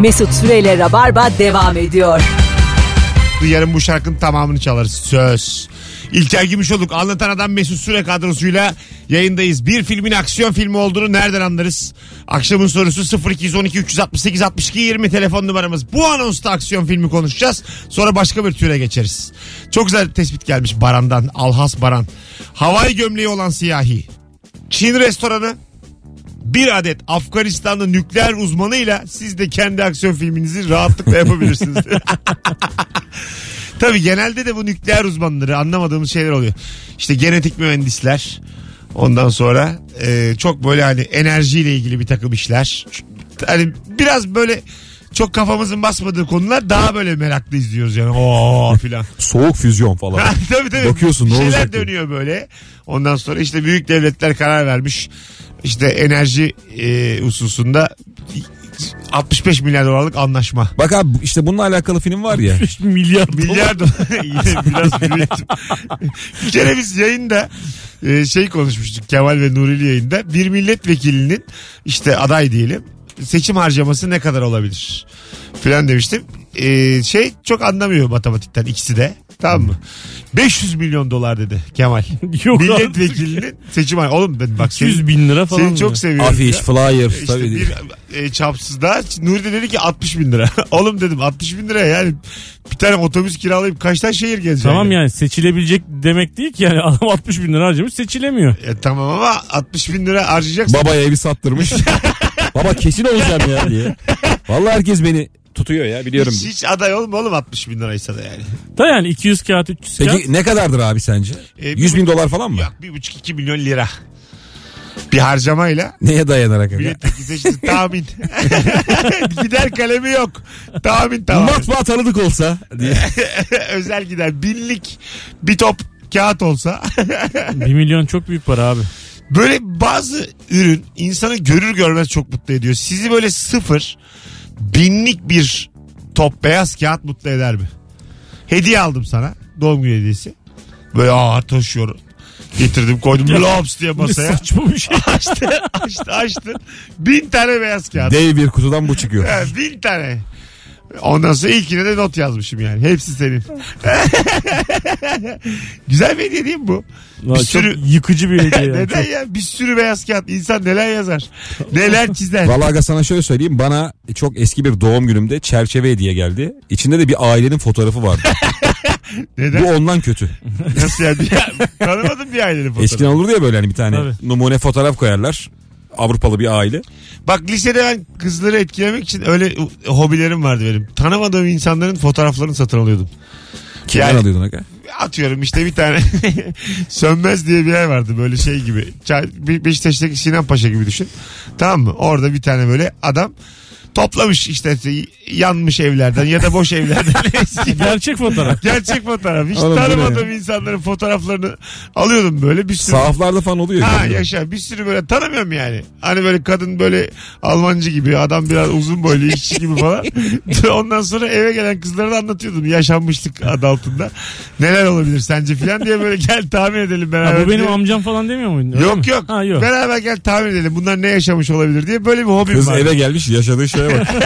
Mesut Süreyle Rabarba devam ediyor. Yarın bu şarkının tamamını çalarız. Söz. İlker Gümüşoluk anlatan adam Mesut Süre kadrosuyla yayındayız. Bir filmin aksiyon filmi olduğunu nereden anlarız? Akşamın sorusu 0212 368 62 20 telefon numaramız. Bu anonsta aksiyon filmi konuşacağız. Sonra başka bir türe geçeriz. Çok güzel tespit gelmiş Baran'dan. Alhas Baran. Havai gömleği olan siyahi. Çin restoranı bir adet Afganistanlı nükleer uzmanıyla siz de kendi aksiyon filminizi rahatlıkla yapabilirsiniz. Tabii genelde de bu nükleer uzmanları anlamadığımız şeyler oluyor. İşte genetik mühendisler ondan sonra e, çok böyle hani enerjiyle ilgili bir takım işler. Hani biraz böyle çok kafamızın basmadığı konular daha böyle meraklı izliyoruz yani. Oo filan. Soğuk füzyon falan. tabii tabii. Bakıyorsun, ne şeyler olacak diye. dönüyor böyle. Ondan sonra işte büyük devletler karar vermiş. İşte enerji e, hususunda 65 milyar dolarlık anlaşma. Bak abi işte bununla alakalı film var ya. milyar Milyar dolar. Yine biraz büyüttüm. bir kere biz yayında e, şey konuşmuştuk Kemal ve Nuri'li yayında. Bir milletvekilinin işte aday diyelim seçim harcaması ne kadar olabilir? Filan demiştim. E, şey çok anlamıyor matematikten ikisi de. Tamam mı? 500 milyon dolar dedi Kemal. Yok Milletvekilinin seçim harcaması. Oğlum dedim bak 200 seni, bin lira falan. seni çok mı? seviyorum. Afiş, ya. flyer. İşte tabii bir e, çapsızda Nuri de dedi ki 60 bin lira. Oğlum dedim 60 bin lira yani bir tane otobüs kiralayıp kaç tane şehir gezeceksin? Tamam yani seçilebilecek demek değil ki yani adam 60 bin lira harcamış seçilemiyor. E, tamam ama 60 bin lira harcayacaksın. Babaya evi sattırmış. Baba kesin olacağım ya diye. Vallahi herkes beni tutuyor ya biliyorum. hiç, hiç aday olma oğlum 60 bin liraysa da yani. Da yani 200 kağıt 300 kağıt. Peki ne kadardır abi sence? E, 100 bin dolar falan mı? Yok 1,5-2 milyon lira. Bir harcamayla Neye dayanarak? aga? milletvekili seçildi tahmin. Gider kalemi yok. Tahmin tamam. Matbaa tanıdık olsa diye. Özel gider. Binlik bir top kağıt olsa 1 milyon çok büyük para abi. Böyle bazı ürün insanı görür görmez çok mutlu ediyor. Sizi böyle sıfır binlik bir top beyaz kağıt mutlu eder mi? Hediye aldım sana. Doğum günü hediyesi. Böyle ağır taşıyor. Getirdim koydum lops diye Ne masaya. saçma bir şey. açtı açtı açtı. Bin tane beyaz kağıt. Dev bir kutudan bu çıkıyor. Ha, bin tane. Ondan sonra ilkine de not yazmışım yani. Hepsi senin. Güzel bir hediye değil mi bu? Lan Bir çok sürü- yıkıcı bir hediye. yani. Neden Çok- ya? Bir sürü beyaz kağıt. İnsan neler yazar? Neler çizer? Vallahi aga sana şöyle söyleyeyim. Bana çok eski bir doğum günümde çerçeve hediye geldi. İçinde de bir ailenin fotoğrafı vardı. Neden? bu ondan kötü. Nasıl ya? Bir, tanımadım bir ailenin fotoğrafı. Eskiden olurdu ya böyle hani bir tane Tabii. numune fotoğraf koyarlar. Avrupalı bir aile. Bak lisede ben kızları etkilemek için öyle hobilerim vardı benim. Tanımadığım insanların fotoğraflarını satın alıyordum. Kimden Yani- alıyordun aga? Atıyorum işte bir tane Sönmez diye bir yer vardı böyle şey gibi. Çay- Be- Beşiktaş'taki Sinan Paşa gibi düşün. Tamam mı? Orada bir tane böyle adam toplamış işte yanmış evlerden ya da boş evlerden Gerçek fotoğraf. Gerçek fotoğraf. Hiç Oğlum bu ne tanımadığım insanların fotoğraflarını alıyordum böyle bir sürü. Sahaflarda falan oluyor. Ha görüyorum. yaşa bir sürü böyle tanımıyorum yani. Hani böyle kadın böyle Almancı gibi adam biraz uzun boylu işçi gibi falan. Ondan sonra eve gelen kızlara da anlatıyordum yaşanmışlık adı altında. Neler olabilir sence filan diye böyle gel tahmin edelim beraber. Ha, bu benim diye. amcam falan demiyor muydun? Öyle Yok mi? yok. Ha yok. Beraber gel tahmin edelim bunlar ne yaşamış olabilir diye böyle bir hobim Kız var. eve gelmiş yaşadığı şeye bak.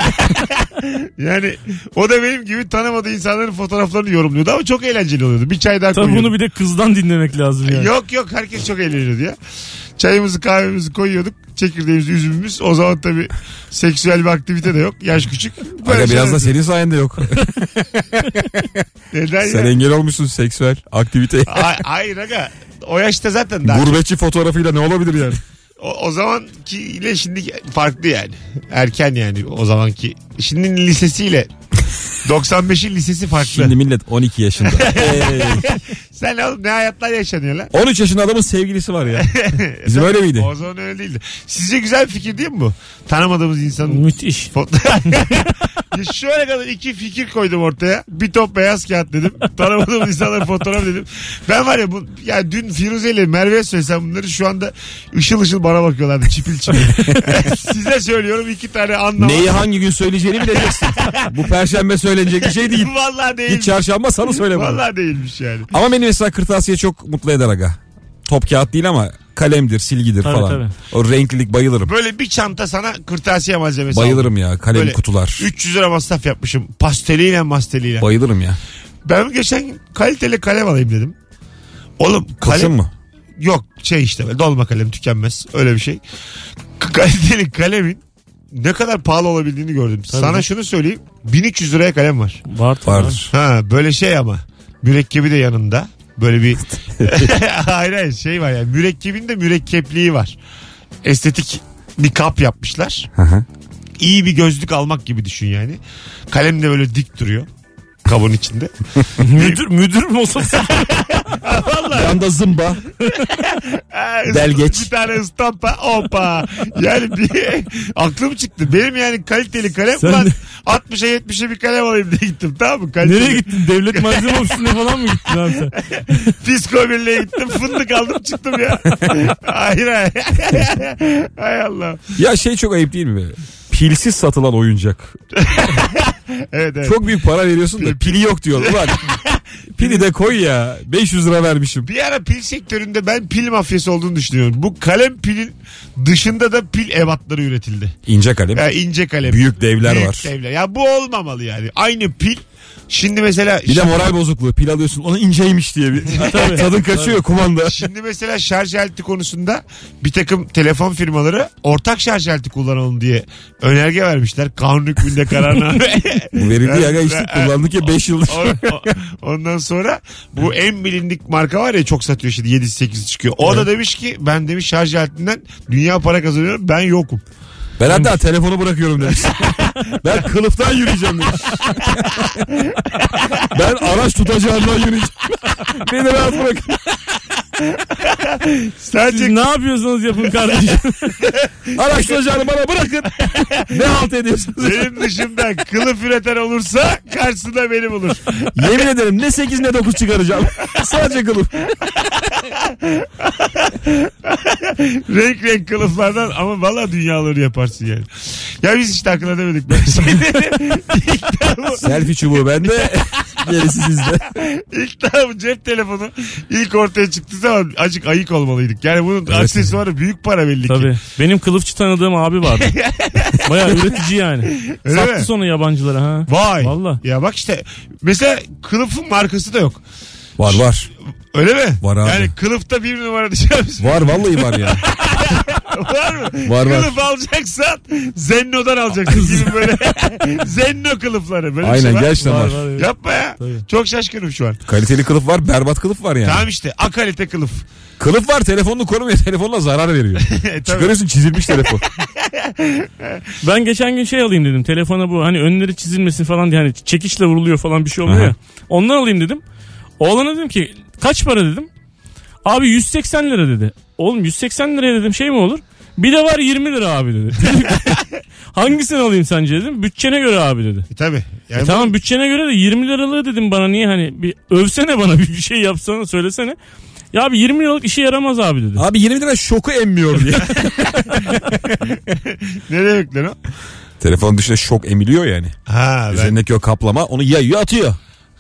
Yani o da benim gibi tanımadığı insanların fotoğraflarını yorumluyordu ama çok eğlenceli oluyordu. Bir çay daha Tabii koyuyordu. bunu bir de kızdan dinlemek lazım yani. Yok yok herkes çok eğleniyordu ya. Çayımızı kahvemizi koyuyorduk. Çekirdeğimiz, üzümümüz. O zaman tabii seksüel bir aktivite de yok. Yaş küçük. Böyle Aga biraz da senin sayende yok. Neden Sen ya? engel olmuşsun seksüel aktiviteye. Ay- Hayır aga. O yaşta zaten daha. Gurbetçi fotoğrafıyla ne olabilir yani? O, o zamanki ile şimdi farklı yani. Erken yani o zamanki. Şimdinin lisesiyle 95'in lisesi farklı. Şimdi millet 12 yaşında. Sen oğlum ne hayatlar yaşanıyor lan? 13 yaşında adamın sevgilisi var ya. Bizim öyle miydi? O zaman öyle değildi. Sizce güzel bir fikir değil mi bu? Tanımadığımız insanın Müthiş. Ya Şöyle kadar iki fikir koydum ortaya. Bir top beyaz kağıt dedim. Tanımadığım insanların fotoğraf dedim. Ben var ya bu ya dün Firuze ile Merve'ye söylesem bunları şu anda ışıl ışıl bana bakıyorlardı çipil çipil. Size söylüyorum iki tane anlam. Neyi hangi gün söyleyeceğini bileceksin. Bu perşembe söylenecek bir şey değil. Vallahi değil. Git çarşamba salı söyle bana. Vallahi değilmiş yani. Ama beni mesela kırtasiye çok mutlu eder aga. Top kağıt değil ama Kalemdir, silgidir Tabii, falan. tabii. O renklilik bayılırım. Böyle bir çanta sana kırtasiye malzemesi Bayılırım aldım. ya kalem Böyle kutular. 300 lira masraf yapmışım. Pasteliyle masteliyle. Bayılırım ya. Ben geçen gün kaliteli kalem alayım dedim. Oğlum kalem... Kurşun mu? Yok şey işte böyle dolma kalem tükenmez öyle bir şey. Kaliteli kalemin ne kadar pahalı olabildiğini gördüm. Sana canım. şunu söyleyeyim 1300 liraya kalem var. Var tabii. Vardır. Ha böyle şey ama mürekkebi de yanında. Böyle bir hayır hayır şey var yani mürekkebin de mürekkepliği var. Estetik bir kap yapmışlar. Hı hı. İyi bir gözlük almak gibi düşün yani. Kalem de böyle dik duruyor kabın içinde. müdür müdür mü olsa Yanda zımba. Delgeç. Bir tane ıstampa hoppa. Yani bir aklım çıktı. Benim yani kaliteli kalem Sen de- 60'a 70'e bir kalem alayım diye gittim tamam mı? Kaliteli. nereye gittin? Devlet malzeme ofisine falan mı gittin abi sen? Fisko birliğe gittim fındık aldım çıktım ya. hayır hayır. Hay Allah. Ya şey çok ayıp değil mi? Pilsiz satılan oyuncak. Evet evet. Çok büyük para veriyorsun da pili yok diyor. Ulan pili de koy ya. 500 lira vermişim. Bir ara pil sektöründe ben pil mafyası olduğunu düşünüyorum. Bu kalem pilin dışında da pil ebatları üretildi. İnce kalem. Ya ince kalem. Büyük devler Büyük var. devler. Ya bu olmamalı yani. Aynı pil. Şimdi mesela Bir de moral bozukluğu. Pil alıyorsun onu inceymiş diye bir tadın kaçıyor kumanda. Şimdi mesela şarj aleti konusunda bir takım telefon firmaları ortak şarj aleti kullanalım diye önerge vermişler. Kanun hükmünde kararname. Bu verildi ya işte kullandık ya 5 yıldır. O- o- Ondan sonra bu en bilindik marka var ya çok satıyor şimdi 7-8 çıkıyor. O da demiş ki ben demiş şarj aletinden dünya para kazanıyorum ben yokum. Ben hatta telefonu bırakıyorum demiş. ben kılıftan yürüyeceğim demiş. ben araç tutacağımdan yürüyeceğim. Beni rahat bırakın. Sadece Siz ne yapıyorsanız yapın kardeşim. Araç tutacağını bana bırakın. ne halt ediyorsunuz? benim dışımda kılıf üreten olursa karşısında beni bulur. Yemin ederim ne 8 ne 9 çıkaracağım. Sadece kılıf. renk renk kılıflardan ama valla dünyaları yaparsın yani. Ya biz işte akıl edemedik ben şeyleri. Selfie çubuğu bende. Gerisi sizde. ilk bu cep telefonu ilk ortaya çıktı zaman acık ayık olmalıydık. Yani bunun aksesuarı büyük para belli ki. Tabii. Benim kılıfçı tanıdığım abi vardı. Baya üretici yani. Öyle Sattı mi? sonra yabancılara ha. Vay. Valla. Ya bak işte mesela kılıfın markası da yok. Var var. Öyle mi? Var abi. Yani kılıfta bir numara mısın? Var vallahi var ya. var mı? Var, var. Kılıf alacaksan Zenno'dan alacaksın gibi böyle. Zenno kılıfları. Böyle bir Aynen şey var. gerçekten var. Var, evet. Yapma ya. Tabii. Çok şaşkınım şu an. Kaliteli kılıf var berbat kılıf var yani. Tamam işte akalite kılıf. Kılıf var telefonunu korumuyor. Telefonla zarar veriyor. Tabii. Çıkarıyorsun çizilmiş telefon. Ben geçen gün şey alayım dedim. Telefona bu hani önleri çizilmesin falan diye hani çekiçle vuruluyor falan bir şey oluyor Aha. ya. Ondan alayım dedim. Oğlana dedim ki kaç para dedim. Abi 180 lira dedi. Oğlum 180 liraya dedim şey mi olur? Bir de var 20 lira abi dedi. Hangisini alayım sence dedim. Bütçene göre abi dedi. E, tabii. Yani E tamam bütçene göre de 20 liralığı dedim bana niye hani bir övsene bana bir bir şey yapsana söylesene. Ya abi 20 liralık işe yaramaz abi dedi. Abi 20 lira şoku emmiyor diye. ne demek lan o? Telefon dışında şok emiliyor yani. Ha ben Üzerindeki o kaplama onu yayıyor atıyor.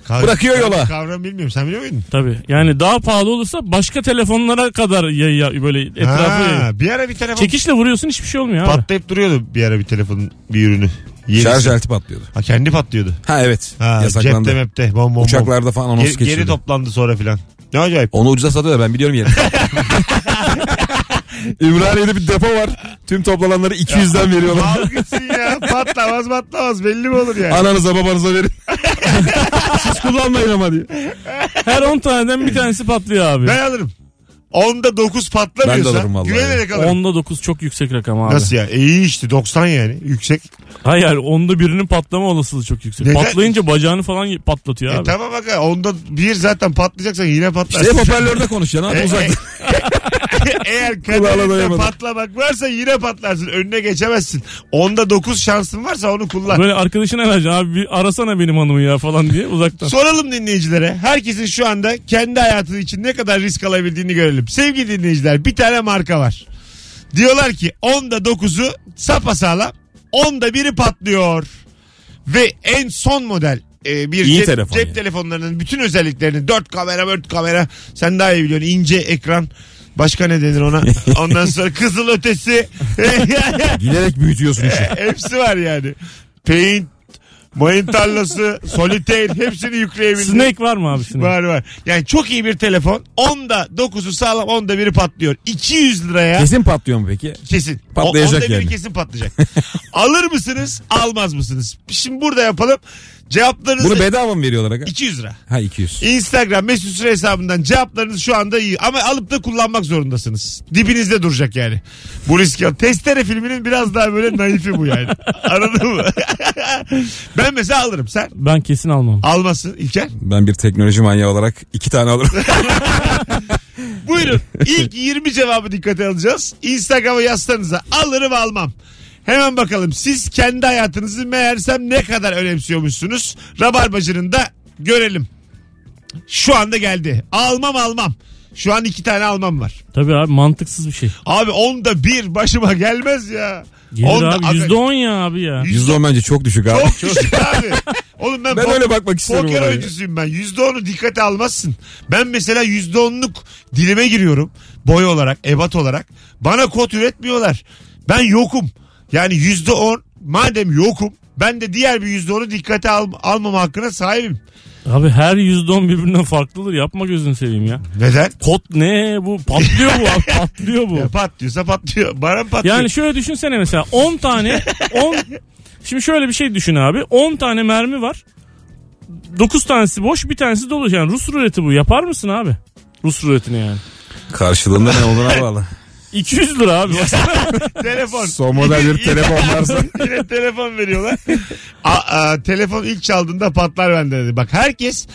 Kav- bırakıyor yola. Kavram bilmiyorum. Sen biliyor muydun? Tabii. Yani daha pahalı olursa başka telefonlara kadar ya, ya- böyle etrafı. Ha, bir ara bir telefon Çekişle vuruyorsun hiçbir şey olmuyor abi. patlayıp duruyordu bir ara bir telefonun bir ürünü. Yenisi. Şarj aleti patlıyordu. Ha kendi patlıyordu. Ha evet. Ha, Yasaklandı. cepte mepte bom bom bom. Uçaklarda falan anons Geri, geri toplandı sonra filan. Ne acayip. Onu ucuza satıyorlar ben biliyorum yerini. Ümraniye'de bir depo var. Tüm toplananları 200'den veriyorlar. Al gitsin ya. Patlamaz patlamaz belli mi olur yani? Ananıza babanıza verin. Siz kullanmayın ama diye. Her 10 taneden bir tanesi patlıyor abi. Ben alırım. Onda 9 patlamıyorsa Ben de alırım vallahi güvenerek alırım. Onda 9 çok yüksek rakam abi. Nasıl ya? E, iyi işte 90 yani. Yüksek. Hayır onda birinin patlama olasılığı çok yüksek. Neden? Patlayınca bacağını falan patlatıyor E, abi. tamam bak ha, onda bir zaten patlayacaksan yine patlar. İşte hep hoparlörde konuşacaksın abi E, uzakta. Eğer kaderinde patlamak varsa yine patlarsın. Önüne geçemezsin. Onda 9 şansın varsa onu kullan. Böyle arkadaşına vereceksin abi bir arasana benim hanımı ya falan diye uzaktan. Soralım dinleyicilere. Herkesin şu anda kendi hayatı için ne kadar risk alabildiğini görelim. Sevgili dinleyiciler bir tane marka var. Diyorlar ki onda 9'u sapasağlam onda biri patlıyor. Ve en son model e, bir İyi cep, telefon cep yani. telefonlarının bütün özelliklerini 4 kamera 4 kamera sen daha iyi biliyorsun ince ekran Başka ne denir ona? Ondan sonra kızıl ötesi. Giderek büyütüyorsun işi. Hepsi var yani. Paint, mayın tarlası, solitaire hepsini yükleyebildim. Snake var mı abi Snake? Var var. Yani çok iyi bir telefon. Onda 9'u sağlam onda biri patlıyor. 200 liraya kesin. Kesin patlıyor mu peki? Patlayacak O- onda biri yani. kesin patlayacak. Alır mısınız almaz mısınız? Şimdi burada yapalım. Cevaplarınızı Bunu bedava mı veriyorlar aga? 200 lira. Ha 200. Instagram mesut süre hesabından cevaplarınız şu anda iyi. Ama alıp da kullanmak zorundasınız. Dibinizde duracak yani. Bu riski al. Testere filminin biraz daha böyle naifi bu yani. Anladın mı? ben mesela alırım. Sen Ben kesin almam. almasın İlker. Ben bir teknoloji manyağı olarak iki tane alırım. Buyurun. İlk 20 cevabı dikkate alacağız. Instagram'a yazsanıza alırım almam. Hemen bakalım siz kendi hayatınızı meğersem ne kadar önemsiyormuşsunuz. Rabarbacının da görelim. Şu anda geldi. Almam almam. Şu an iki tane almam var. Tabii abi mantıksız bir şey. Abi onda bir başıma gelmez ya. Gelir Onda- abi yüzde on ya abi ya. Yüzde 10 bence çok düşük abi. Çok düşük abi. Oğlum ben, Ben pok- öyle bakmak istiyorum Poker oraya. oyuncusuyum ben. Yüzde onu dikkate almazsın. Ben mesela yüzde onluk dilime giriyorum. Boy olarak, ebat olarak. Bana kod üretmiyorlar. Ben yokum. Yani yüzde on madem yokum ben de diğer bir yüzde onu dikkate al, almama hakkına sahibim. Abi her yüzde on birbirinden farklıdır. Yapma gözünü seveyim ya. Neden? Kod ne bu? Patlıyor bu abi patlıyor bu. Ya patlıyorsa patlıyor. Bana patlıyor? Yani şöyle düşünsene mesela 10 tane 10 Şimdi şöyle bir şey düşün abi. 10 tane mermi var. 9 tanesi boş, bir tanesi dolu. Yani Rus ruleti bu. Yapar mısın abi? Rus ruletini yani. Karşılığında ne olduğuna bağlı. 200 lira abi. telefon. Son model bir telefon varsa. Yine telefon veriyorlar. A, a, telefon ilk çaldığında patlar bende dedi. Bak herkes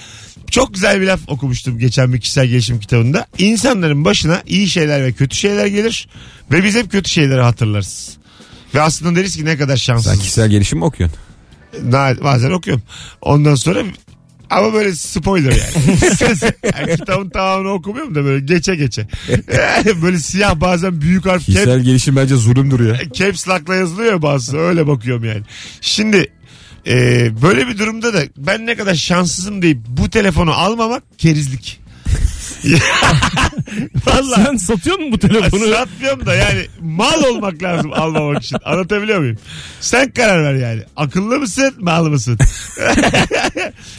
çok güzel bir laf okumuştum geçen bir kişisel gelişim kitabında. İnsanların başına iyi şeyler ve kötü şeyler gelir ve biz hep kötü şeyleri hatırlarız. Ve aslında deriz ki ne kadar Sen şanssız. kişisel gelişim mi okuyorsun? Bazen okuyorum. Ondan sonra ama böyle spoiler yani. yani kitabın tamamını okumuyorum da böyle geçe geçe. böyle siyah bazen büyük harf cap, Kişisel gelişim bence zulümdür ya. caps lock'la yazılıyor ya bazısı öyle bakıyorum yani. Şimdi e, böyle bir durumda da ben ne kadar şanssızım deyip bu telefonu almamak kerizlik. Vallahi Sen satıyor musun bu telefonu? satmıyorum da yani mal olmak lazım almamak için. Anlatabiliyor muyum? Sen karar ver yani. Akıllı mısın mal mısın?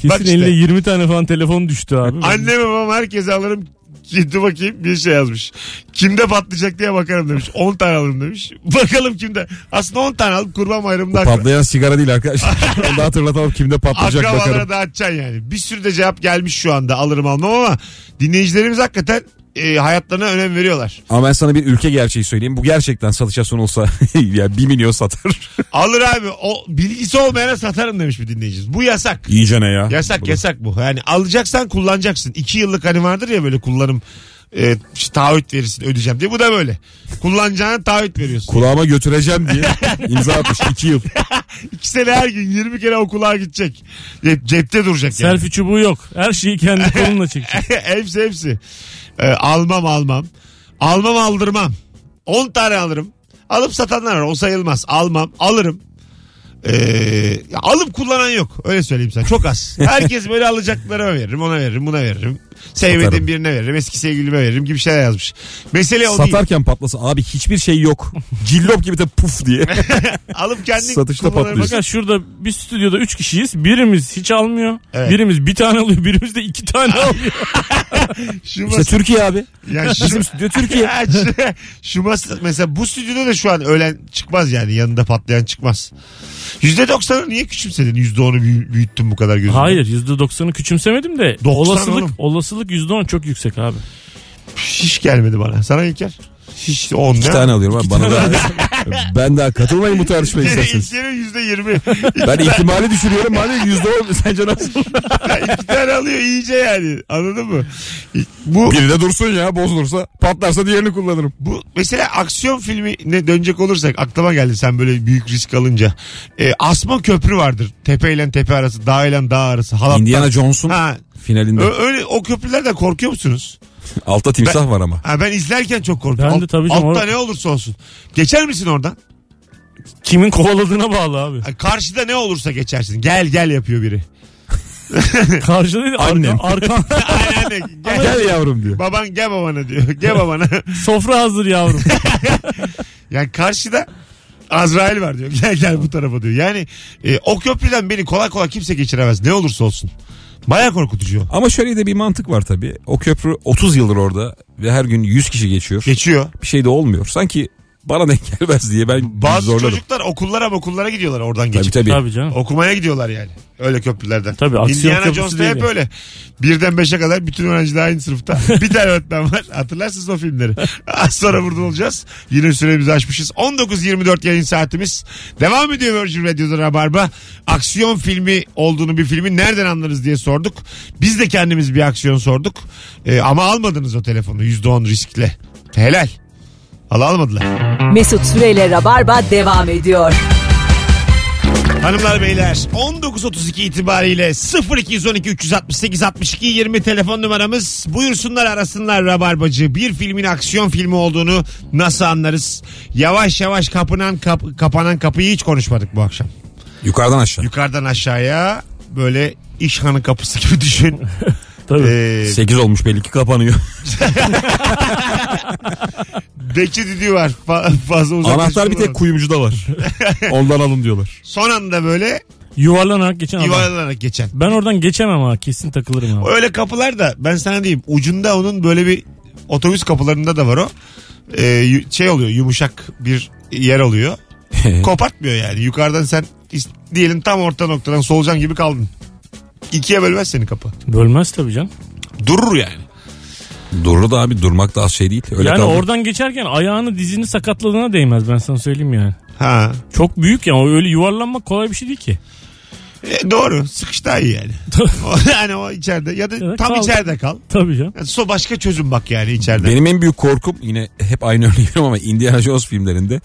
Kesin Bak işte. eline 20 tane falan telefon düştü abi. Anneme babam herkese alırım. Dur bakayım bir şey yazmış. Kimde patlayacak diye bakarım demiş. 10 tane alırım demiş. Bakalım kimde. Aslında 10 tane alıp kurban bayramında Patlayan sigara değil arkadaşlar. Onu da hatırlatalım kimde patlayacak akrabalara bakarım. dağıtacaksın yani. Bir sürü de cevap gelmiş şu anda alırım almam ama dinleyicilerimiz hakikaten e, hayatlarına önem veriyorlar. Ama ben sana bir ülke gerçeği söyleyeyim. Bu gerçekten satışa sunulsa ya 1 milyon satar. Alır abi. O bilgisi olmayana satarım demiş bir dinleyicimiz. Bu yasak. İyice ne ya? Yasak Bu da- yasak bu. Yani alacaksan kullanacaksın. İki yıllık hani vardır ya böyle kullanım e, işte taahhüt verirsin ödeyeceğim diye. Bu da böyle. Kullanacağına taahhüt veriyorsun. Kulağıma götüreceğim diye imza atmış 2 yıl. İki sene her gün 20 kere okula gidecek. Cep, cepte duracak yani. Selfie çubuğu yok. Her şeyi kendi kolunla çekecek. hepsi hepsi. Ee, almam almam. Almam aldırmam. 10 tane alırım. Alıp satanlar var o sayılmaz. Almam alırım. Ee, alıp kullanan yok. Öyle söyleyeyim sana. Çok az. Herkes böyle alacaklara veririm. Ona veririm. Buna veririm. Sevmediğim Satarım. birine veririm. Eski sevgilime veririm gibi şeyler yazmış. Mesele o değil. Satarken patlasa abi hiçbir şey yok. Cillop gibi de puf diye. Alıp kendin Satışta kullanırım. patlıyorsun. Bakın şurada bir stüdyoda 3 kişiyiz. Birimiz hiç almıyor. Evet. Birimiz bir tane alıyor. Birimiz de iki tane alıyor. Şu İşte masa- Türkiye abi. yani şu, Bizim stüdyo Türkiye. Ya şu, şu masa, mesela bu stüdyoda da şu an öğlen çıkmaz yani yanında patlayan çıkmaz. %90'ı niye küçümsedin? %10'u büyü- büyüttün bu kadar gözünde. Hayır %90'ı küçümsemedim de 90 olasılık oğlum. Olasılık %10 çok yüksek abi. Hiç gelmedi bana. Sana İlker? Hiç 10 İki tane alıyorum abi. Bana da. ben daha katılmayın bu tartışmaya isterseniz. İlker'in %20. Ben ihtimali düşürüyorum. Madem yüzde on sence nasıl? İki tane alıyor iyice yani. Anladın mı? Bu Biri de dursun ya bozulursa. Patlarsa diğerini kullanırım. bu mesela aksiyon filmine dönecek olursak aklıma geldi sen böyle büyük risk alınca. Ee, asma köprü vardır. Tepe ile tepe arası, dağ ile dağ arası. Halatlar. Indiana Jones'un Ha, finalinde. ö- öyle o köprülerden korkuyor musunuz? Altta timsah var ama. Ha, ben izlerken çok korkuyorum. Ben de tabii canım, Altta or- ne olursa olsun. Geçer misin oradan? Kimin kovaladığına bağlı abi. Ha, Karşıda ne olursa geçersin. Gel gel yapıyor biri. Karşıda değil Annem. arka, arka Anneanne gel. Gel yavrum diyor. Baban gel babana diyor. Gel babana. sofra hazır yavrum. yani karşıda Azrail var diyor. Gel gel bu tarafa diyor. Yani e, o köprüden beni kolay kolay kimse geçiremez. Ne olursa olsun. Baya korkutucu. Ama şöyle de bir mantık var tabii. O köprü 30 yıldır orada ve her gün 100 kişi geçiyor. Geçiyor. Bir şey de olmuyor. Sanki bana denk gelmez diye ben Bazı zorlarım. çocuklar okullara okullara gidiyorlar oradan Tabii geçip. tabii. Tabii canım. Okumaya gidiyorlar yani. Öyle köprülerden. Tabii, aksiyon Indiana köprüsü Jones'ta değil hep yani. öyle. Birden beşe kadar bütün öğrenciler aynı sınıfta. bir tane öğretmen var. Hatırlarsınız o filmleri. Az sonra burada olacağız. Yine süremizi aşmışız. 19.24 yayın saatimiz. Devam ediyor Virgin Radio'da Rabarba. Aksiyon filmi olduğunu bir filmin nereden anlarız diye sorduk. Biz de kendimiz bir aksiyon sorduk. Ee, ama almadınız o telefonu %10 riskle. Helal. Al almadılar. Mesut Süreyle Rabarba devam ediyor. Hanımlar beyler 19.32 itibariyle 0212 368 62 20 telefon numaramız. Buyursunlar arasınlar Rabarbacı. Bir filmin aksiyon filmi olduğunu nasıl anlarız? Yavaş yavaş kapınan kap- kapanan kapıyı hiç konuşmadık bu akşam. Yukarıdan aşağı. Yukarıdan aşağıya böyle işhanı kapısı gibi düşün. Tabii. ee, 8 olmuş belli ki kapanıyor. bekçi düdüğü var. Fa- fazla uzak. Anahtar bir tek kuyumcuda var. Ondan alın diyorlar. Son anda böyle Yuvarlanarak geçen adam. yuvarlanarak geçen. Ben oradan geçemem ha kesin takılırım abi. Öyle kapılar da ben sana diyeyim ucunda onun böyle bir otobüs kapılarında da var o. Ee, yu- şey oluyor yumuşak bir yer oluyor. Kopartmıyor yani. Yukarıdan sen is- diyelim tam orta noktadan solucan gibi kaldın. İkiye bölmez seni kapı. Bölmez tabii canım. Durur yani. Durur da abi durmak da az şey değil. Öyle yani kaldı. oradan geçerken ayağını dizini sakatladığına değmez ben sana söyleyeyim yani. Ha. Çok büyük ya o öyle yuvarlanmak kolay bir şey değil ki. E, doğru. Sıkış daha iyi yani. O- yani o içeride ya da Evet, tam kal. içeride kal. Tabii canım. Yani so başka çözüm bak yani içeride. Benim en büyük korkum yine hep aynı örneği ama Indiana Jones filmlerinde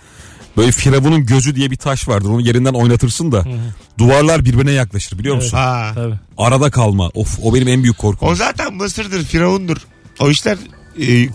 böyle Firavun'un gözü diye bir taş vardır. Onu yerinden oynatırsın da duvarlar birbirine yaklaşır biliyor musun? Ha. Tabii. Arada kalma. Of o benim en büyük korkum. O zaten Mısır'dır, Firavundur. O işler e,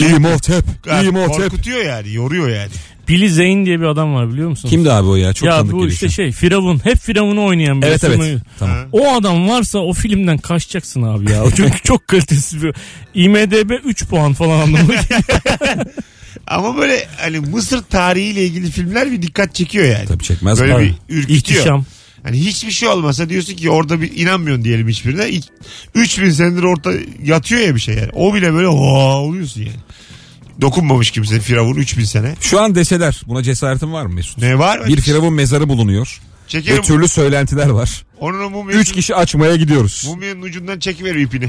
İmhotep. Ha, İmhotep. korkutuyor yani, yoruyor yani. Billy Zane diye bir adam var biliyor musun? Kimdi abi o ya? Çok ya tanıdık bu işte şey Firavun hep Firavun'u oynayan bir Evet evet. Tamam. O adam varsa o filmden kaçacaksın abi ya. Çünkü çok kalitesiz bir. IMDB 3 puan falan anlamına geliyor. Ama böyle hani Mısır tarihiyle ilgili filmler bir dikkat çekiyor yani. Tabii çekmez Böyle mi? bir ürkütüyor. İhtişam. Hani hiçbir şey olmasa diyorsun ki orada bir inanmıyorsun diyelim hiçbirine. İlk 3000 senedir orta yatıyor ya bir şey yani. O bile böyle oha oluyorsun yani. Dokunmamış kimse Firavun 3000 sene. Şu an deseler buna cesaretin var mı Mesut? Ne var? Bir firavun mezarı bulunuyor. Ve Çekerim. türlü söylentiler var. Onun o mumyanın, Üç kişi açmaya gidiyoruz. mumyanın ucundan çekiver ipini.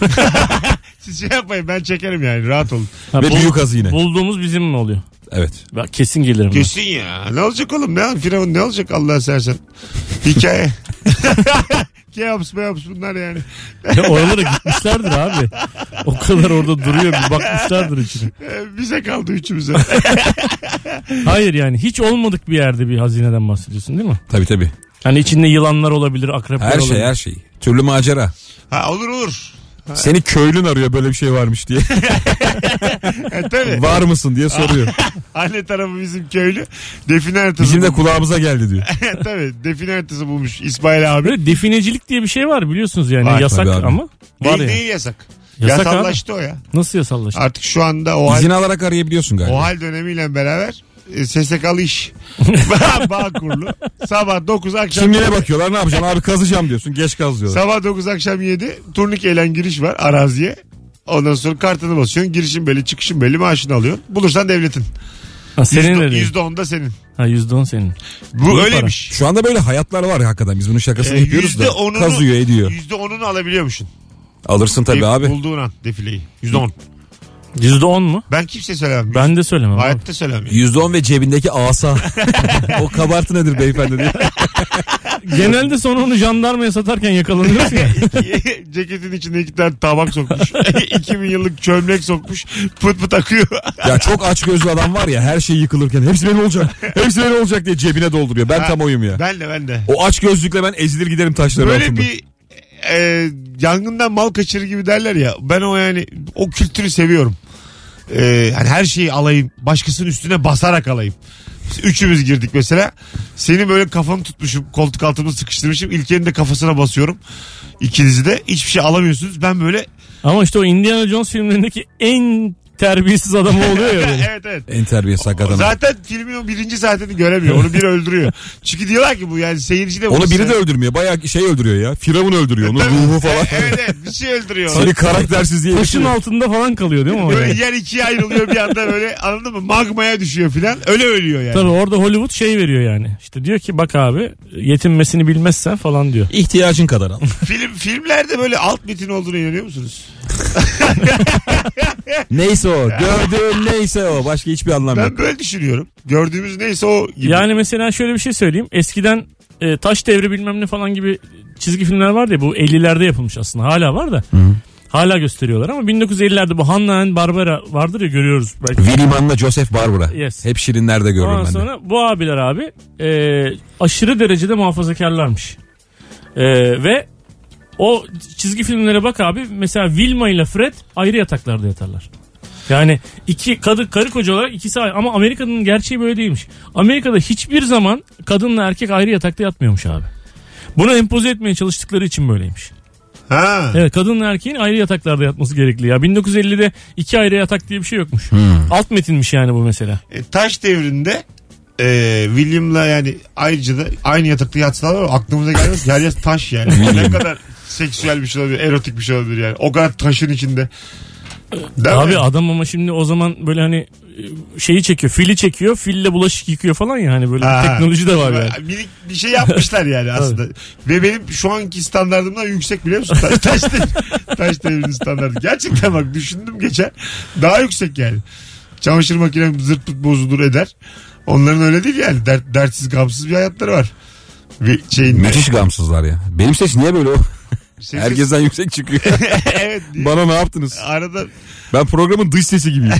Siz şey yapmayın ben çekerim yani rahat olun. Ha, Ve bul- büyük hazine. Bulduğumuz bizim mi oluyor? Evet. Ben kesin gelirim. ben. Kesin ya. Ne olacak oğlum? Ne Firavun ne olacak Allah sersen? Hikaye. Keops meops bunlar yani. Ya oralara gitmişlerdir abi. O kadar orada duruyor bir bakmışlardır içine. Ee, Bize kaldı üçümüze. Hayır yani hiç olmadık bir yerde bir hazineden bahsediyorsun değil mi? Tabii tabii. Hani içinde yılanlar olabilir, akrepler Her olabilir. şey her şey. Türlü macera. ha olur olur. Seni köylün arıyor böyle bir şey varmış diye. E, tabii. Var mısın diye soruyor. Anne tarafı bizim köylü. Define haritası Bizim de bulmuş. kulağımıza geldi diyor. tabii. Define haritası bulmuş İsmail abi. Böyle definecilik diye bir şey var biliyorsunuz yani Var yasak tabii abi. ama var Değil, ya. değil yasak. Yasak Yasallaştı o ya. Nasıl yasallaştı? Artık şu anda o hal, İzin alarak arayabiliyorsun galiba. o hal dönemiyle beraber SSK'lı iş. Bağ kurulu. Sabah 9 akşam. Kimliğine bakıyorlar ne yapacaksın abi kazacağım diyorsun geç kaz diyorlar. Sabah 9 akşam 7 turnikeyle giriş var araziye. Ondan sonra kartını basıyorsun. Girişin belli, çıkışın belli, maaşını alıyorsun. Bulursan devletin. Ha, senin de Yüzde- değil. yüzde on da senin. Ha yüzde on senin. Bu İyi öyleymiş. Şu anda böyle hayatlar var ya hakikaten biz bunun şakasını Ee, yapıyoruz da onunu- kazıyor ediyor. Yüzde onunu alabiliyormuşsun. Alırsın tabii abi. Bulduğun an defileyi. Yüzde on. Yüzde on mu? Ben kimseye söylemem. Ben de söylemem. abi. Hayatta söylemem. %10 ve cebindeki asa. o kabartı nedir beyefendi diye. Genelde sonra onu jandarmaya satarken yakalanıyoruz ya. Ceketin içine iki tane tabak sokmuş. 2000 yıllık çömlek sokmuş. Pıt pıt akıyor. Ya çok aç gözlü adam var ya her şey yıkılırken hepsi benim olacak. Hepsi benim olacak diye cebine dolduruyor. Ben Ha, tam oyum ya. Ben de ben de. O aç gözlükle ben ezilir giderim taşların Böyle altında. bir e, yangından mal kaçırır gibi derler ya. Ben o yani o kültürü seviyorum. E, hani her şeyi alayım. Başkasının üstüne basarak alayım. Üçümüz girdik mesela. Seni böyle kafanı tutmuşum. Koltuk altımı sıkıştırmışım. İlker'in de kafasına basıyorum. İkinizi de hiçbir şey alamıyorsunuz. Ben böyle Ama işte o Indiana Jones filmlerindeki en terbiyesiz adam oluyor ya. böyle. evet evet. En terbiyesiz hakikaten. Zaten filmin o birinci saatini göremiyor. Onu biri öldürüyor. Çünkü diyorlar ki bu yani seyirci de Onu biri de öldürmüyor. Bayağı şey öldürüyor ya. Firavun öldürüyor. Onun ruhu falan. evet evet bir şey öldürüyor. Seni karaktersiz diye Taşın altında falan kalıyor değil mi o? Böyle yani? yer ikiye ayrılıyor bir anda böyle anladın mı? Magmaya düşüyor filan. Öyle ölüyor yani. Tabii orada Hollywood şey veriyor yani. İşte diyor ki bak abi yetinmesini bilmezsen falan diyor. İhtiyacın kadar al. Film filmlerde böyle alt metin olduğunu inanıyor musunuz? neyse o. Gördüğün neyse o. Başka hiçbir anlam yok. Ben böyle düşünüyorum. Gördüğümüz neyse o gibi. Yani mesela şöyle bir şey söyleyeyim. Eskiden e, Taş Devri bilmem ne falan gibi çizgi filmler vardı ya bu 50'lerde yapılmış aslında. Hala var da. Hala gösteriyorlar ama 1950'lerde bu Hanna and Barbera vardır ya görüyoruz. Belki. Williman'la Joseph Barbara. Yes. Hep şirinlerde görürüm Ondan ben de. sonra bu abiler abi e, aşırı derecede muhafazakarlarmış. E, ve o çizgi filmlere bak abi mesela Wilma ile Fred ayrı yataklarda yatarlar. Yani iki kadın karı koca olarak ikisi ayrı. Ama Amerika'nın gerçeği böyle değilmiş. Amerika'da hiçbir zaman kadınla erkek ayrı yatakta yatmıyormuş abi. Bunu empoze etmeye çalıştıkları için böyleymiş. Ha. Evet kadınla erkeğin ayrı yataklarda yatması gerekli ya. 1950'de iki ayrı yatak diye bir şey yokmuş. Alt metinmiş yani bu mesela. E, taş devrinde e, William'la yani ayrıca da aynı yatakta yatsalar ama aklımıza gelmez. Yer yer taş yani. ne kadar seksüel bir şey olabilir, erotik bir şey olabilir yani. O kadar taşın içinde. Değil Abi mi? adam ama şimdi o zaman böyle hani e, şeyi çekiyor. Fili çekiyor. Fille bulaşık yıkıyor falan ya hani böyle Ha. bir teknoloji de var yani. Minik bir şey yapmışlar yani aslında. Ve benim şu anki standartımdan yüksek biliyor musun? Taş, taş, devri- taş devrinin standartı. Gerçekten bak düşündüm geçen. Daha yüksek yani. Çamaşır makinem zırt pırt bozulur eder. Onların öyle değil yani. Dert, dertsiz gamsız bir hayatları var. Ve şeyin Müthiş gamsızlar ya. Benim ses niye böyle o? Senin Herkesten yüksek çıkıyor. evet. Bana ne yaptınız? Arada Ben programın dış sesi gibiyim.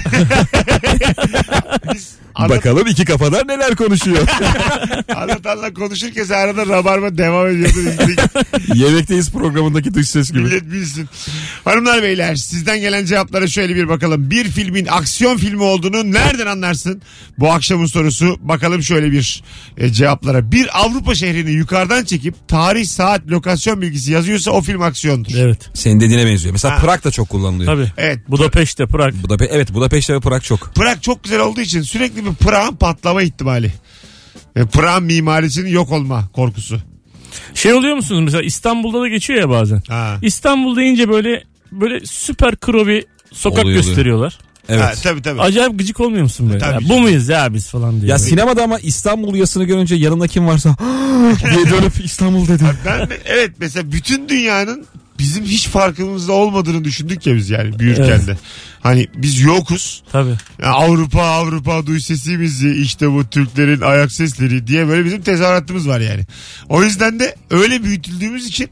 biz anlat, Bakalım iki kafadan neler konuşuyor. anlatanla konuşurken sen arada rabarba devam ediyordu. Yemekteyiz programındaki dış ses gibi. Millet bilsin. Hanımlar beyler sizden gelen cevaplara şöyle bir bakalım. Bir filmin aksiyon filmi olduğunu nereden anlarsın? Bu akşamın sorusu bakalım şöyle bir e, cevaplara. Bir Avrupa şehrini yukarıdan çekip tarih, saat, lokasyon bilgisi yazıyorsa o film aksiyondur. Evet. Senin dediğine benziyor. Mesela Ha. Prag da çok kullanılıyor. Tabii. Evet. Budapeşte, Prag. Budape evet Budapeşte ve Prag çok. Prag çok güzel olduğu için sürekli bir Prag'ın patlama ihtimali. E, Prag'ın mimarisinin yok olma korkusu. Şey oluyor musunuz mesela İstanbul'da da geçiyor ya bazen. Ha. İstanbul deyince böyle böyle süper kro bir sokak Oluyor, oluyor. gösteriyorlar. Evet. Ha, tabii tabii. Acayip gıcık olmuyor musun böyle? Tabii Ya canım. bu muyuz ya biz falan diye. Ya Böyle. sinemada ama İstanbul yasını görünce yanında kim varsa diye dönüp İstanbul dedi. Ben de, evet mesela bütün dünyanın bizim hiç farkımızda olmadığını düşündük ya biz yani büyürken Evet. de. Hani biz yokuz. Tabii. Ya Avrupa Avrupa duy sesimizi işte bu Türklerin ayak sesleri diye böyle bizim tezahüratımız var yani. O yüzden de öyle büyütüldüğümüz için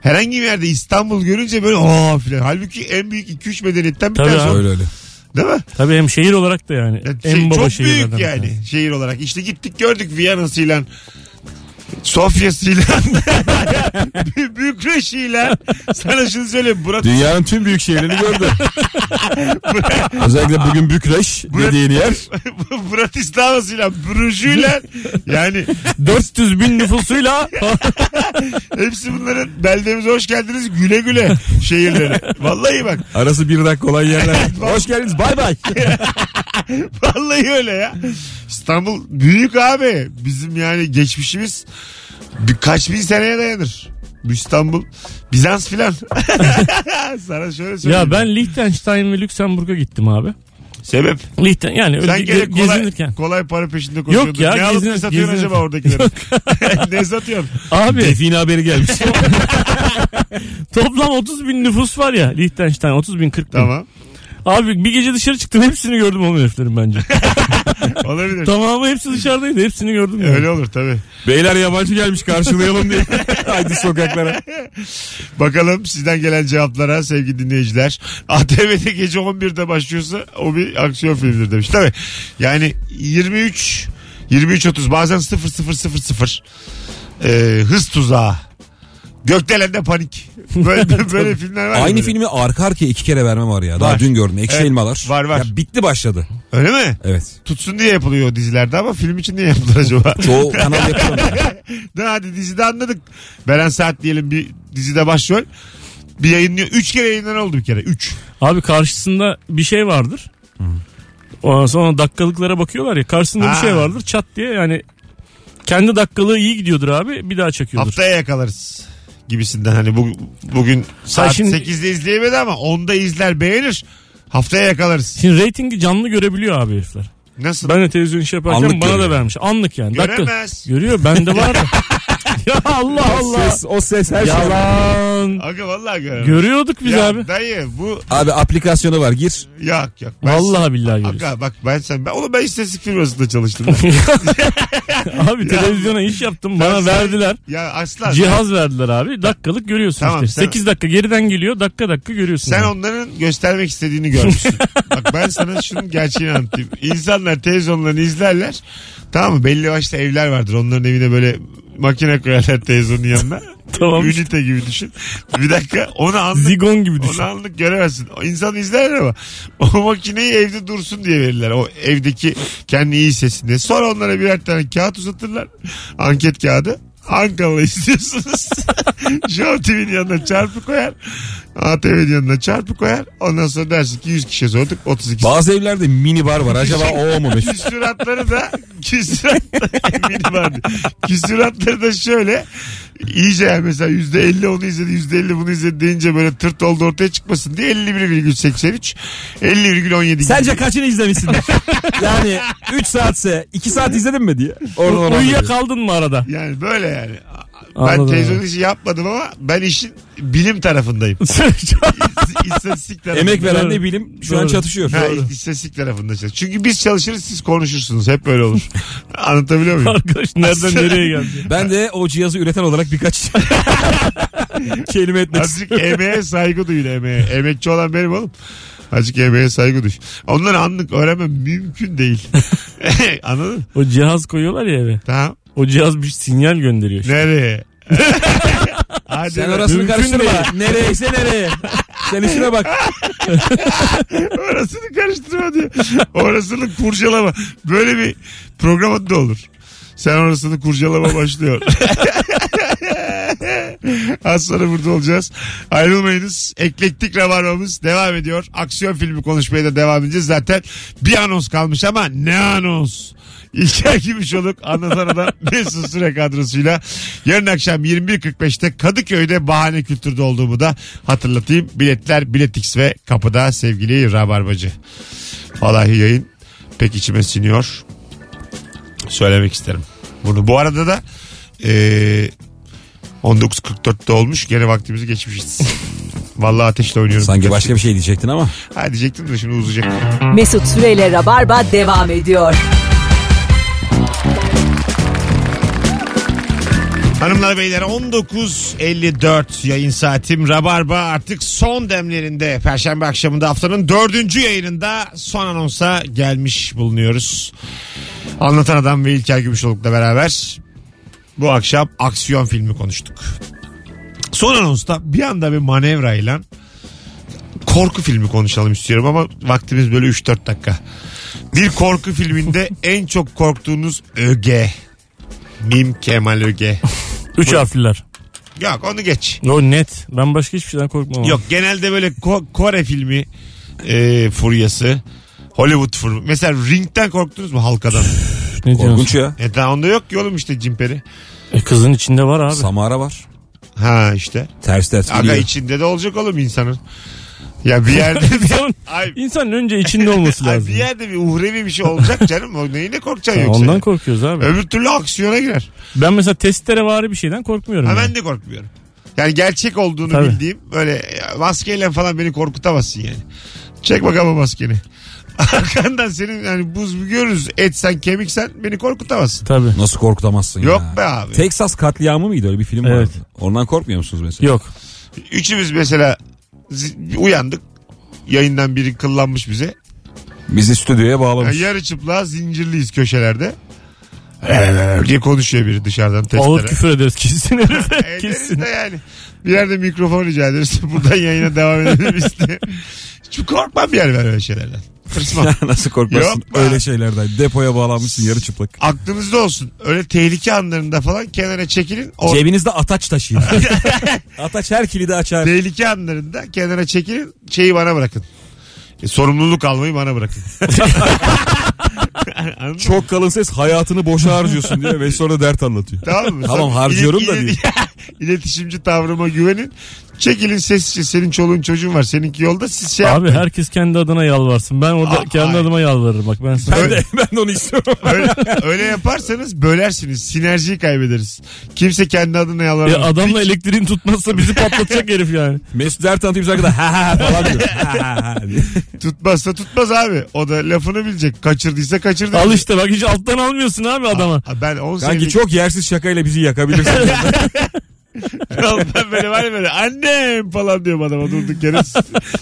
herhangi bir yerde İstanbul görünce böyle aa filan. Halbuki en büyük 2-3 medeniyetten bir Tabii tanesi. abi. o. Öyle öyle. Değil mi? Tabii hem şehir olarak da yani. Ya en şey, baba çok büyük yani tanesi. şehir olarak. İşte gittik gördük Viyana'sıyla Sofya'sıyla Bü- Bükreş'iyle sana şunu söyleyeyim Murat Dünyanın tüm büyük şehirlerini gördü. Özellikle bugün Bükreş dediğin yer. Bratislava'sıyla Bruj'uyla yani 400 bin nüfusuyla hepsi bunların beldemize hoş geldiniz güle güle şehirleri. Vallahi bak Arası bir dakika olan yerler. Hoş geldiniz bay bay. vallahi öyle ya. İstanbul büyük abi. Bizim yani geçmişimiz birkaç bin seneye dayanır. Bu İstanbul Bizans filan. Sana şöyle söyleyeyim. ya ben Liechtenstein ve Lüksemburg'a gittim abi. Sebep? Lichten yani öyle Sen ge- gene kolay, gezinirken. kolay para peşinde koşuyordun. Yok ya, Ne alıp ne satıyorsun gezin- acaba oradakileri? ne satıyorsun? Abi Define haberi gelmiş. toplam 30 bin nüfus var ya Liechtenstein 30 bin 40 bin. Tamam. Abi bir gece dışarı çıktım hepsini gördüm onun heriflerin bence. Olabilir. Tamamı hepsi dışarıdaydı hepsini gördüm. yani. Öyle olur tabii. Beyler yabancı gelmiş karşılayalım diye. Haydi sokaklara. Bakalım sizden gelen cevaplara sevgili dinleyiciler. ATV'de gece 11'de başlıyorsa o bir aksiyon filmidir demiş. Tabii yani 23 23.30 bazen 0000 ee, hız tuzağı Gökdelen'de panik. Böyle, böyle filmler var. ya Aynı böyle. filmi arka arkaya iki kere verme var ya. Daha Var. dün gördüm. Ekşi Evet, elmalar. var, var. Ya bitti başladı. Öyle mi? Evet. Tutsun diye yapılıyor o dizilerde ama film için niye yapılır acaba? Çoğu kanal yapıyor. Ne hadi dizide anladık. Beren Saat diyelim bir dizide başrol. Bir yayınlıyor. Üç kere yayınlanan oldu bir kere. Üç. Abi karşısında bir şey vardır. Ondan sonra dakikalıklara bakıyorlar ya karşısında Ha. bir şey vardır çat diye yani kendi dakikalığı iyi gidiyordur abi bir daha çakıyordur. Haftaya yakalarız gibisinden. Hani bu, bugün saat şimdi- 8'de izleyemedi ama 10'da izler beğenir. Haftaya yakalarız. Şimdi reytingi canlı görebiliyor abi herifler. Nasıl? Ben de televizyon iş yaparken Anlık bana görüyor. da vermiş. Anlık yani. Dakika. Göremez. Görüyor bende var. ya Allah Allah. Ses, o ses her şey. Yalan. Aga vallahi göremez. Görüyorduk biz ya abi. dayı bu Abi aplikasyonu var gir. yok yok. Ben- Vallahi billahi görüyoruz. Aga bak ben sen ben oğlum ben istatistik firmasında çalıştım. abi televizyona iş yaptım bana sen- verdiler. ya aslan Cihaz verdiler abi. Dakikalık görüyorsun Tamam, işte. sen- 8 dakika geriden geliyor. Dakika dakika görüyorsun. Sen yani. onların göstermek istediğini görmüşsün. Bak ben sana şunun gerçeğini anlatayım. İnsanlar televizyonlarını izlerler. Tamam mı? Belli başta evler vardır. Onların evine böyle makine koyarlar televizyonun yanına. Tamam. Ünite gibi düşün. Bir dakika onu anlık, Zigon gibi düşün. onu anlık göremezsin. İnsan izlerler ama o makineyi evde dursun diye verirler. O evdeki kendi iyi sesini. diye. Sonra onlara birer tane kağıt uzatırlar. Anket kağıdı. Ankaralı istiyorsunuz. Show TV'nin yanına çarpı koyar. ATV'nin yanına çarpı koyar. Ondan sonra dersin ki 100 kişiye sorduk 32. Bazı evlerde mini bar var. Acaba o mu Mesut? Küsuratları da küsuratları eminim vardı. Küsuratları da şöyle iyice yani mesela yüzde elli onu izledi yüzde elli bunu izledi deyince böyle tırt oldu ortaya çıkmasın diye 51,83 50,17 Sence kaçını izlemişsindir? yani 3 saatse 2 saat izledin mi diye. Oradan oradan Uyuya bakıyor. kaldın mı arada? yani böyle yani. Ben Anladım işi yapmadım ama ben işin bilim tarafındayım. İstatistik tarafında. Emek veren ne bilim şu an Doğru. çatışıyor. Ha, istatistik tarafında çalışıyorum. Çünkü biz çalışırız siz konuşursunuz. Hep böyle olur. Anlatabiliyor muyum? Arkadaş nereden nereye geldi? Ben de o cihazı üreten olarak birkaç kelime etmek istiyorum. Azıcık emeğe saygı duyun emeğe. Emekçi olan benim oğlum. Azıcık emeğe saygı duy. Onları anlık öğrenmem mümkün değil. Anladın mı? O cihaz koyuyorlar ya eve. Tamam. O cihaz bir sinyal gönderiyor. işte. Nereye? Hadi Sen be. orasını Mümkün karıştırma. değil. Nereyse nereye. Sen işine bak. Orasını karıştırma diyor. Orasını kurcalama. Böyle bir program adı da olur. Sen orasını kurcalama başlıyor. Az sonra burada olacağız. Ayrılmayınız. Eklektik rabarbamız devam ediyor. Aksiyon filmi konuşmaya da devam edeceğiz. Zaten bir anons kalmış ama ne anons? İlker Gümüşoluk anlatan adam Mesut Süre kadrosuyla yarın akşam 21.45'te Kadıköy'de bahane kültürde olduğumu da hatırlatayım. Biletler Biletix ve kapıda sevgili Rabarbacı. Vallahi yayın pek içime siniyor. Söylemek isterim. Bunu bu arada da eee 19.44'te olmuş. Gene vaktimizi geçmişiz. Vallahi ateşle oynuyorum. Sanki başka bir şey diyecektin ama. Ha diyecektim de şimdi uzayacak. Mesut Süreyle Rabarba devam ediyor. Hanımlar beyler 19.54 yayın saatim. Rabarba artık son demlerinde. Perşembe akşamında haftanın dördüncü yayınında son anonsa gelmiş bulunuyoruz. Anlatan Adam ve İlker Gümüşoluk'la beraber bu akşam aksiyon filmi konuştuk. Son anonsta bir anda bir manevrayla korku filmi konuşalım istiyorum ama vaktimiz böyle 3-4 dakika. Bir korku filminde en çok korktuğunuz öge. Mim Kemal Öge. Üç harfliler. Yok onu geç. O net. Ben başka hiçbir şeyden korkmam. Yok genelde böyle Ko- Kore filmi e, furyası. Hollywood filmi. Mesela Ring'den korktunuz mu halkadan? Ne diyorsun? Korkunç ya. e daha onda yok ki oğlum işte cimperi. E, kızın içinde var abi. Samara var. Ha işte. Ters ters Aga içinde de olacak oğlum insanın. Ya bir yerde İnsanın- Ay, İnsanın önce içinde olması ay lazım. bir yerde bir uhrevi bir şey olacak canım. O neyine korkacaksın yoksa? Ondan korkuyoruz abi. Öbür türlü aksiyona girer. Ben mesela testere vari bir şeyden korkmuyorum. Ha yani. ben de korkmuyorum. Yani gerçek olduğunu Tabii. bildiğim böyle maskeyle falan beni korkutamazsın yani. Çek bakalım o maskeni. Arkandan senin yani buz görürüz. Etsen kemiksen beni korkutamazsın. Tabii. Nasıl korkutamazsın Yok ya. be abi. Texas katliamı mıydı öyle bir film Evet. vardı. Ondan korkmuyor musunuz mesela? Yok. Üçümüz mesela uyandık. Yayından biri kıllanmış bize. Bizi stüdyoya Yani bağlamış. yarı çıplak zincirliyiz köşelerde. diye konuşuyor biri dışarıdan testere. Ağır küfür ederiz kesin herife. Kesin. de yani. Bir yerde mikrofon rica ederiz. Buradan yayına devam edebiliriz diye. Çünkü korkmam yani ben öyle şeylerden. Tırsmam. Nasıl korkmasın Yok be. öyle şeylerden. Depoya bağlanmışsın yarı çıplak. Aklınızda olsun. Öyle tehlike anlarında falan kenara çekilin. O Cebinizde ataç taşıyın. ataç her kilidi açar. tehlike anlarında kenara çekilin. Şeyi bana bırakın. E, sorumluluk almayı bana bırakın. Çok kalın ses hayatını boşa harcıyorsun diye ve sonra dert anlatıyor. Tamam mı? Tamam, harcıyorum ilet- da ilet- İletişimci tavrıma güvenin. Çekilin sessizce senin çoluğun çocuğun var. Seninki yolda siz şey Abi yapmayın. herkes kendi adına yalvarsın. Ben orada Aa, kendi hayır. adıma yalvarırım bak ben sana. Ben de, ben de onu istiyorum. Öyle, öyle yaparsanız bölersiniz. Sinerjiyi kaybederiz. Kimse kendi adına Ya yalvaramaz. adamla elektriğin tutmazsa bizi patlatacak herif yani. Mesut dert anlatıyor şarkıda ha ha ha falan diyor. Ha ha ha diye. Tutmazsa tutmaz abi. O da lafını bilecek. Kaçırdıysa kaçırdı. Al işte bak hiç alttan almıyorsun abi adama. Ha, Ben 10 Kanki senelik çok yersiz şakayla bizi yakabilirsin. ben böyle var ya böyle annem falan diyorum adama durduk yere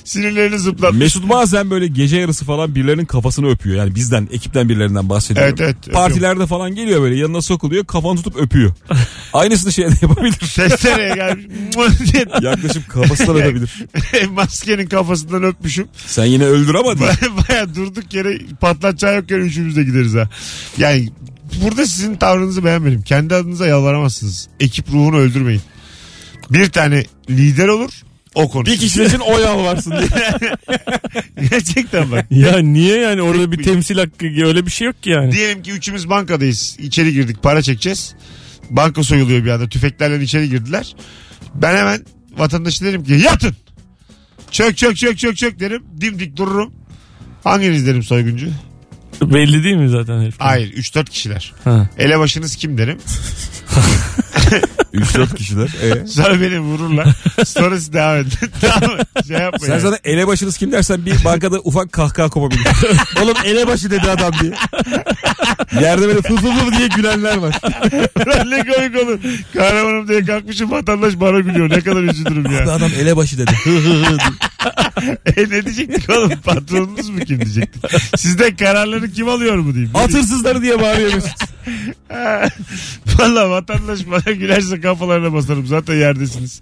sinirlerini zıplat. Mesut bazen böyle gece yarısı falan birilerinin kafasını öpüyor. Yani bizden, ekipten birilerinden bahsediyorum. Evet, evet, Partilerde falan geliyor böyle yanına sokuluyor kafanı tutup öpüyor. Aynısını şeyde yapabilir. Testereye gelmiş. Yaklaşıp kafasından öpebilir. Maskenin kafasından öpmüşüm. Sen yine öldür ama diye. Baya, baya durduk yere patlatacağı yokken üçümüz de gideriz ha. Yani burada sizin tavrınızı beğenmedim. Kendi adınıza yalvaramazsınız. Ekip ruhunu öldürmeyin. Bir tane lider olur. O konuşur. Bir kişi için o yalvarsın diye. Gerçekten bak. Ya niye yani orada bir temsil hakkı öyle bir şey yok ki yani. Diyelim ki üçümüz bankadayız. İçeri girdik para çekeceğiz. Banka soyuluyor bir anda. Tüfeklerle içeri girdiler. Ben hemen vatandaşa derim ki yatın. Çök çök çök çök çök derim. Dimdik dururum. Hanginiz derim soyguncu? Belli değil mi zaten herif? Hayır 3-4 kişiler. Ha. Elebaşınız kim derim. 3-4 kişiler. Ee? Sonra beni vururlar. Sonra siz devam edin. tamam? Şey yapmayın. Sen zaten elebaşınız kim dersen bir bankada ufak kahkaha kopabilir. Oğlum elebaşı dedi adam diye. Yerde böyle fı fı fı diye gülenler var. Ulan ne komik olur. Kahramanım diye kalkmışım vatandaş bana gülüyor. Ne kadar üzülürüm Abi ya. adam elebaşı dedi. Hı hı hı diye. e ne diyecektik oğlum? Patronunuz mu kim diyecektik? Sizden kararları kim alıyor mu diyeyim. At hırsızları diye bağırıyor Mesut. Valla vatandaş bana gülerse kafalarına basarım. Zaten yerdesiniz.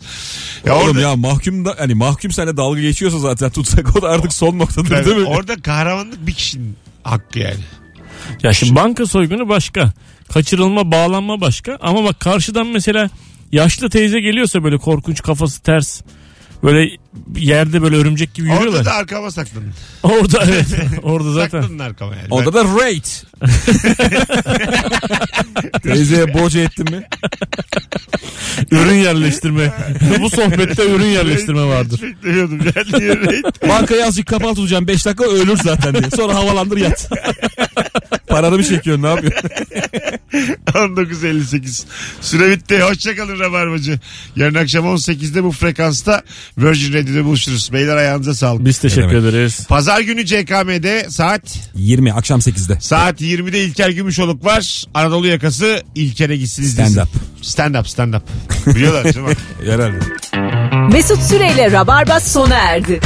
Ya Oğlum orada, ya mahkum da hani mahkum seninle dalga geçiyorsa zaten tutsak o da artık son noktadır Yani değil mi? orada kahramanlık bir kişinin hakkı yani. Ya şimdi banka soygunu başka. Kaçırılma, bağlanma başka. Ama bak karşıdan mesela yaşlı teyze geliyorsa böyle korkunç kafası ters. Böyle yerde böyle örümcek gibi Orada yürüyorlar. da arkama saklanın. Orada evet. Orada zaten. Saklanın arkama yani. Onda da rate. Teyzeye boca ettin mi? ürün yerleştirme. Bu sohbette ürün yerleştirme vardır. Hiç beklemiyordum. Yani? Bankayı azıcık kapalı tutacağım 5 dakika ölür zaten diye. Sonra havalandır yat. Paranı mı çekiyorsun ne yapıyorsun? 19.58. Süre bitti. Hoşçakalın Rabarbacı. Yarın akşam 18'de bu frekansta Virgin Radio'da buluşuruz. Beyler ayağınıza sağlık. Biz teşekkür ederiz. Pazar günü CKM'de saat 20 akşam 8'de. saat 20'de İlker Gümüşoluk var. Anadolu yakası İlker'e gitsin izlesin. Stand up. Stand up stand up. Biliyorlar değil mi? Herhalde. Mesut Süreyle Rabarba sona erdi.